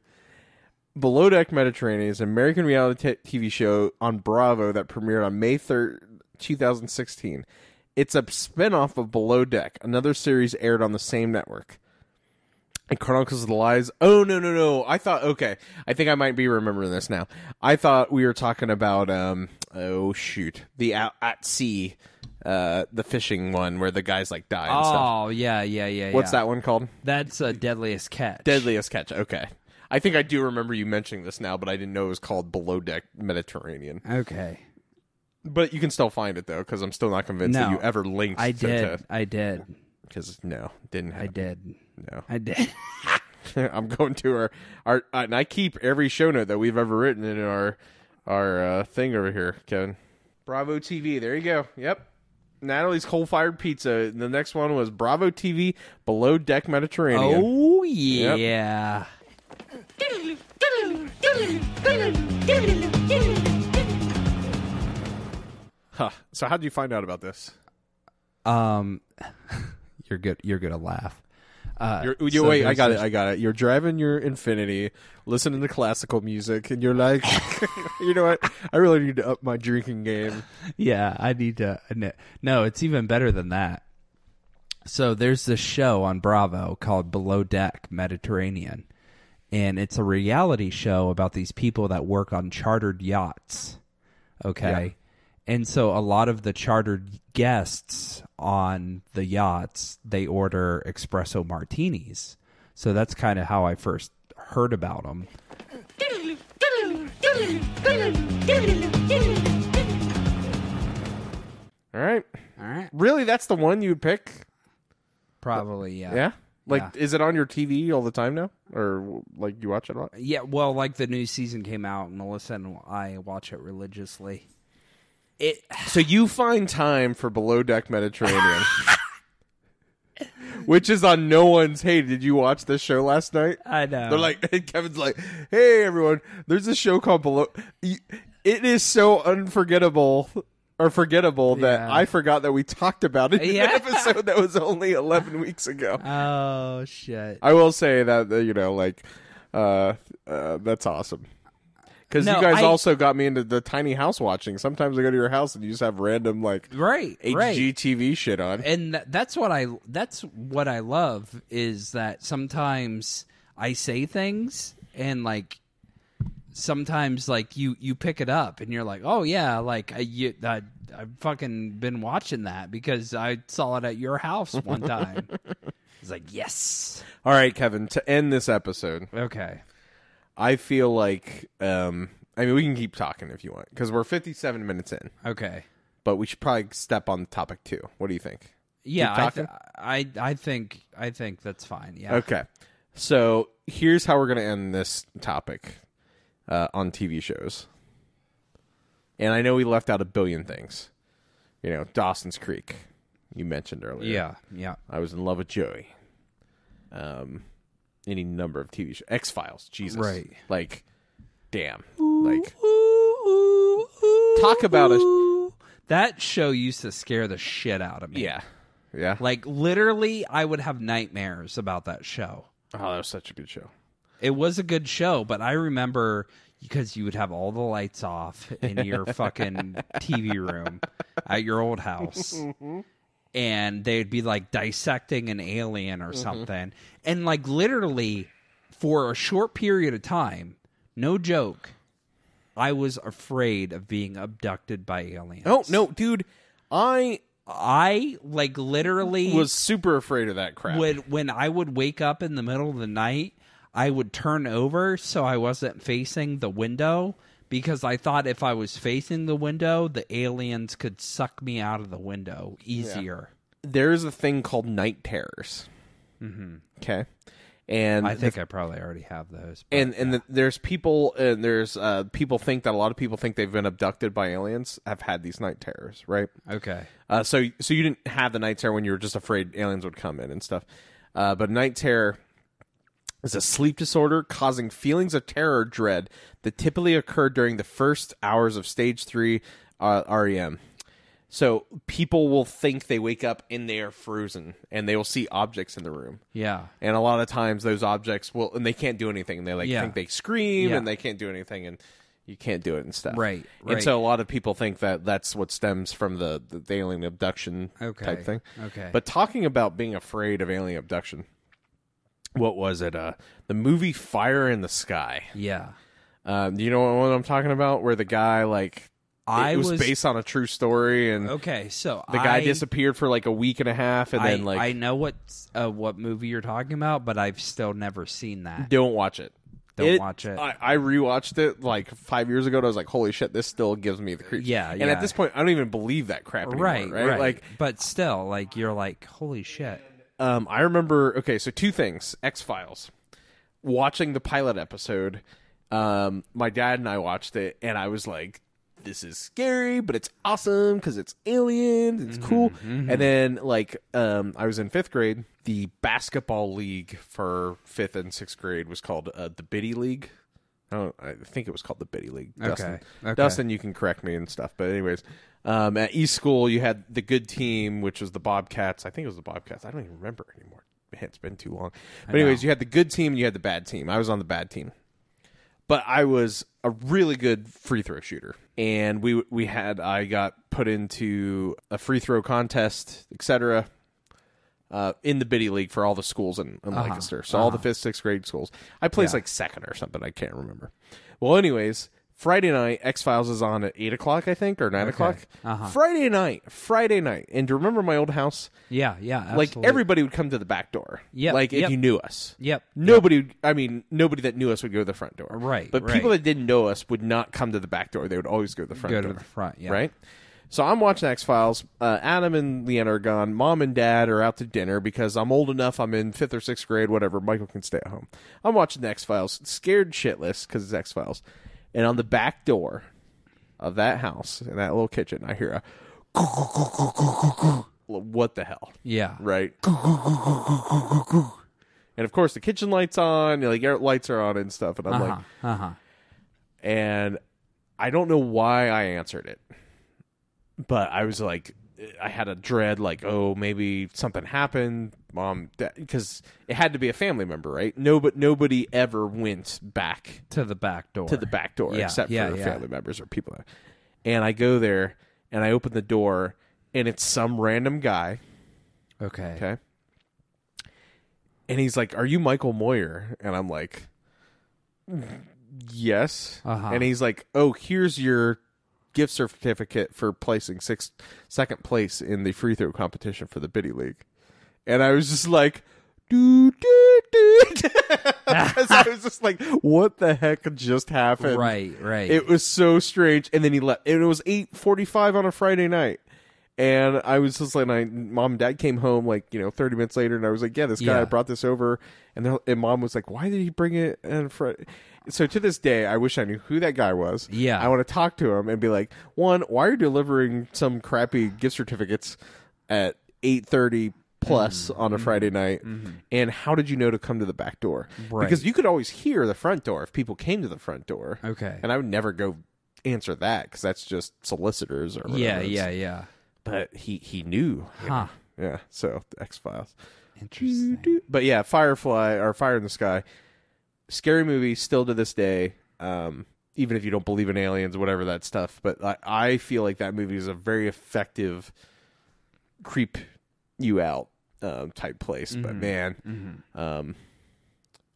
Below Deck Mediterranean is an American reality t- TV show on Bravo that premiered on May 3rd, 2016. It's a spin-off of Below Deck, another series aired on the same network. It chronicles of the Lies. Oh no no no! I thought okay. I think I might be remembering this now. I thought we were talking about um. Oh shoot, the out at sea, uh, the fishing one where the guys like die and stuff. Oh yeah, yeah, yeah. What's yeah. that one called? That's a deadliest catch. Deadliest Catch. Okay. I think I do remember you mentioning this now, but I didn't know it was called Below Deck Mediterranean. Okay, But you can still find it though, because I'm still not convinced that you ever linked. I did. to- I did. Because no, didn't I did. No, I did. I'm going to our our uh, and I keep every show note that we've ever written in our our uh, thing over here, Kevin. Bravo TV. There you go. Yep. Natalie's coal fired pizza. The next one was Bravo TV Below Deck Mediterranean. oh yeah. Huh. So how did you find out about this? Um, you're good. You're gonna laugh. Uh, You're, you, so wait, I got it. I got it. You're driving your Infiniti, listening to classical music, and you're like, you know what? I really need to up my drinking game. Yeah, I need to. No, it's even better than that. So there's this show on Bravo called Below Deck Mediterranean, and it's a reality show about these people that work on chartered yachts. Okay. And so a lot of the chartered guests on the yachts, they order espresso martinis. So that's kind of how I first heard about them. All right. All right. Really, that's the one you would pick? Probably, yeah. Yeah. Like, Yeah. is it on your TV all the time now, or like you watch it a lot? Yeah, well, like the new season came out, and Melissa and I watch it religiously. It So you find time for Below Deck Mediterranean, which is on no one's. Hey, did you watch this show last night? I know. They're like, Kevin's like, hey everyone, there's a show called Below. It is so unforgettable or forgettable that I forgot that we talked about it in Yeah. an episode that was only 11 weeks ago. oh shit. I will say that uh, you know, like, uh, uh that's awesome. Because No, you guys I- also got me into the tiny house watching. Sometimes I go to your house and you just have random like Right, right. HGTV shit on. And th- that's what I that's what I love is that sometimes I say things and like sometimes like you you pick it up and you're like, "Oh yeah, like I you I, I've fucking been watching that because I saw it at your house one time." it's like, "Yes." All right, Kevin. To end this episode, Okay. I feel like um, I mean we can keep talking if you want because we're 57 minutes in, Okay. but we should probably step on the topic two. What do you think? Yeah, I, th- I I think I think that's fine. Yeah. Okay. So here's how we're going to end this topic uh, on TV shows. And I know we left out a billion things. You know, Dawson's Creek, you mentioned earlier. Yeah. Yeah. I was in love with Joey. Um, any number of TV shows. X Files, Jesus. Right. Like, damn. Like, Talk about a- That show used to scare the shit out of me. yeah. Yeah. Like literally I would have nightmares about that show. oh, that was such a good show. It was a good show, but I remember because you would have all the lights off in your fucking TV room at your old house. Mm-hmm. And they'd be like dissecting an alien or mm-hmm. something. And like literally for a short period of time, no joke, I was afraid of being abducted by aliens. Oh, no, dude. I I like literally was super afraid of that crap. when when I would wake up in the middle of the night, I would turn over so I wasn't facing the window because I thought if I was facing the window, the aliens could suck me out of the window easier. there's a thing called night terrors. Mm-hmm. Okay, And I the think I probably already have those. and and the, there's people and there's uh, people think that a lot of people think they've been abducted by aliens have had these night terrors right okay. uh, so so you didn't have the night terror when you were just afraid aliens would come in and stuff uh, but night terror is a sleep disorder causing feelings of terror or dread that typically occur during the first hours of stage 3 uh, REM so people will think they wake up and they are frozen and they will see objects in the room Yeah. and a lot of times those objects will and they can't do anything they like Yeah. think they scream Yeah. and they can't do anything and you can't do it and stuff Right, and right. so a lot of people think that that's what stems from the, the alien abduction Okay. type thing Okay. but talking about being afraid of alien abduction what was it uh the movie fire in the sky yeah. um you know what i'm talking about where the guy like I it was, was based on a true story and Okay, so the guy I, disappeared for like a week and a half and I, then like I know what uh, what movie you're talking about, but I've still never seen that. Don't watch it. Don't watch it. I, I rewatched it like five years ago. and I was like, "Holy shit!" This still gives me the creeps. Yeah, And yeah. at this point, I don't even believe that crap anymore. Right, Right, right, Like, but still, like you're like, holy shit. Um, I remember. Okay, so two things: X Files. Watching the pilot episode, um, my dad and I watched it, and I was like, "This is scary, but it's awesome because it's aliens. It's Mm-hmm, cool." And then, like, um, I was in fifth grade. The basketball league for fifth and sixth grade was called uh, the Biddy League. I, don't, I think it was called the Biddy League. Dustin. Okay, okay. Dustin, you can correct me and stuff. But anyways, um, at East School, you had the good team, which was the Bobcats. I think it was the Bobcats. I don't even remember anymore. It's been too long. But anyways, you had the good team and you had the bad team. I was on the bad team, but I was a really good free throw shooter. And we we had I got put into a free throw contest, etc. Uh, in the biddy league for all the schools in, in Lancaster, so all the fifth, sixth grade schools. I placed Yeah. like second or something. I can't remember. Well, anyways, Friday night X Files is on at eight o'clock, I think, or nine o'clock. Uh-huh. Friday night, Friday night, and do you remember my old house, Yeah, yeah, like everybody would come to the back door. Yeah, like if yep. you knew us. Yep. Nobody, would I mean, nobody that knew us would go to the front door. Right, But right. people that didn't know us would not come to the back door. They would always go to the front Go door. to the front, yeah. Right? So I'm watching X Files. Uh, Adam and Leanna are gone. Mom and Dad are out to dinner because I'm old enough. I'm in fifth or sixth grade, whatever. Michael can stay at home. I'm watching X Files, scared shitless because it's X Files. And on the back door of that house, in that little kitchen, I hear a what the hell? Yeah. right? and of course, the kitchen lights on, like lights are on and stuff. And I'm like, Uh huh. and I don't know why I answered it, but I was like, I had a dread, like, oh, maybe something happened, mom, because it had to be a family member, right? No, but nobody ever went back To the back door. to the back door Yeah, except yeah, for yeah. family members or people. That, and I go there and I open the door and it's some random guy. Okay. Okay. And he's like, "Are you Michael Moyer?" And I'm like, "Yes." Uh-huh. And he's like, "Oh, here's your gift certificate for placing sixth, second place in the free throw competition for the Biddy League." And I was just like, "Do do do," because I was just like, "What the heck just happened?" Right, right. It was so strange. And then he left. And it was eight forty-five on a Friday night. And I was just like, my mom and dad came home like you know thirty minutes later, and I was like, yeah, this guy Yeah. brought this over, and and mom was like, why did he bring it? And Friday? so to this day, I wish I knew who that guy was. Yeah. I want to talk to him and be like, one, why are you delivering some crappy gift certificates at eight thirty plus Mm-hmm. on a Friday night? And how did you know to come to the back door? Right. Because you could always hear the front door if people came to the front door. Okay. And I would never go answer that because that's just solicitors or whatever. yeah, It's- yeah, yeah. But he he knew. Huh. Yeah. So X Files. Interesting. But yeah, Firefly or Fire in the Sky, scary movie still to this day. Um, even if you don't believe in aliens, whatever that stuff. But I, I feel like that movie is a very effective creep you out um, type place. But man, um,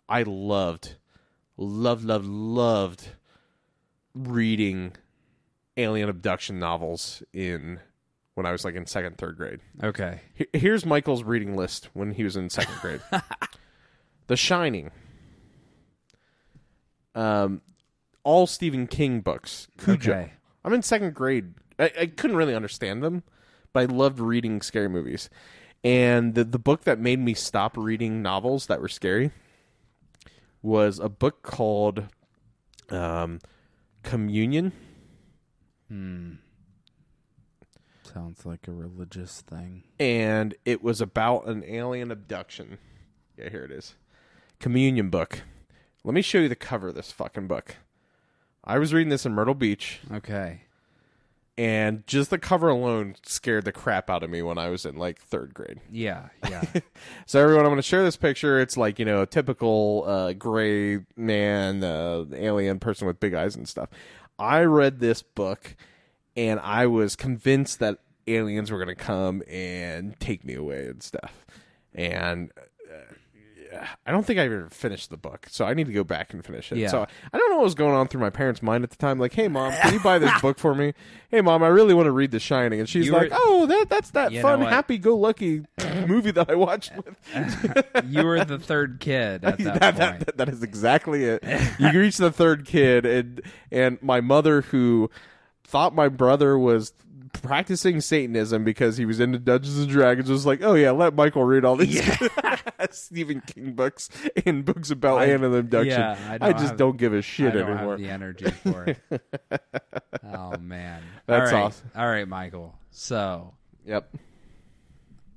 I loved, loved, loved, loved reading alien abduction novels in when I was like in second, third grade. Okay. Here- Here's Michael's reading list when he was in second grade. the Shining. Um, all Stephen King books. Cujo. Okay. I'm in second grade. I, I couldn't really understand them, but I loved reading scary movies. And the the book that made me stop reading novels that were scary was a book called um, Communion. Sounds like a religious thing. and it was about an alien abduction. Yeah, here it is. Communion book. Let me show you the cover of this fucking book. I was reading this in Myrtle Beach, Okay. and just the cover alone scared the crap out of me when I was in like third grade. Yeah, yeah. So everyone, I'm going to share this picture. It's like you know, a typical uh, gray man, uh, alien person with big eyes and stuff. I read this book, and I was convinced that aliens were going to come and take me away and stuff. And uh, yeah, I don't think I ever finished the book, so I need to go back and finish it. Yeah. So I don't know what was going on through my parents' mind at the time. Like, hey mom, can you buy this book for me? Hey mom, I really want to read The Shining, and she's You were- like, oh, that that's that You know fun, what? happy-go-lucky movie that I watched with you were the third kid at that, that, point. that, that is exactly it. You reach the third kid, and and my mother, who thought my brother was practicing Satanism because he was into Dungeons and Dragons, was like, "Oh yeah, let Michael read all these Stephen King books and books about I- alien abduction." yeah, I don't just have- don't give a shit don't anymore. have the energy for it. oh man, That's All right. awesome. All right, Michael. So, Yep.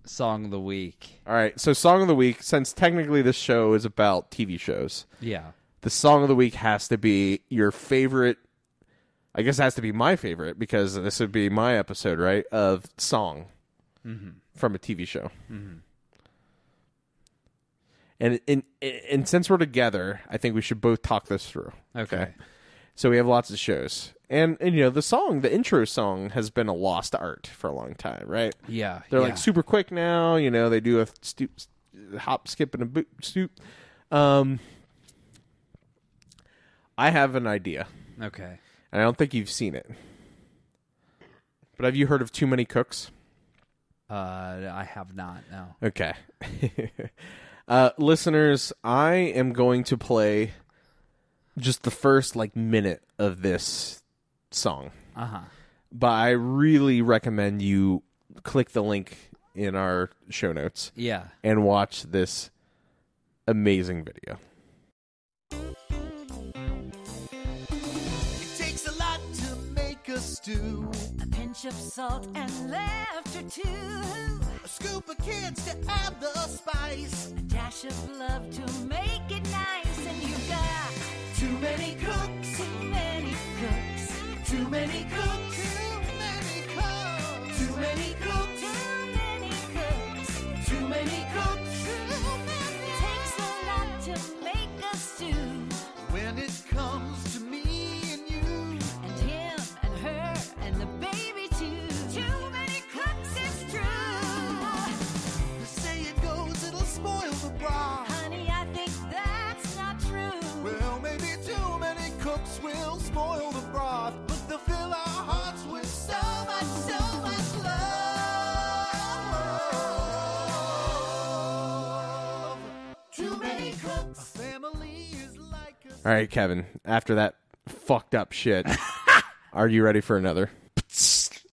song of the week. All right. So, song of the week. Since technically this show is about TV shows, Yeah. the song of the week has to be your favorite. I guess it has to be my favorite because this would be my episode, right? Of song from a TV show. And, and and since we're together, I think we should both talk this through. Okay. So we have lots of shows, and and you know the song, the intro song, has been a lost art for a long time, right? Yeah. They're yeah. like super quick now. You know, they do a stoop, hop, skip, and a boot, stoop. Um, I have an idea, Okay. I don't think you've seen it. But have you heard of Too Many Cooks? Uh, I have not. No. Okay. uh, listeners, I am going to play just the first like minute of this song. Uh huh. But I really recommend you click the link in our show notes Yeah. and watch this amazing video. Stew. A pinch of salt and laughter too. A scoop of kids to add the spice. A dash of love to make it nice. And you've got Too many cooks. too many cooks. Too many cooks. All right, Kevin, after that fucked up shit, are you ready for another?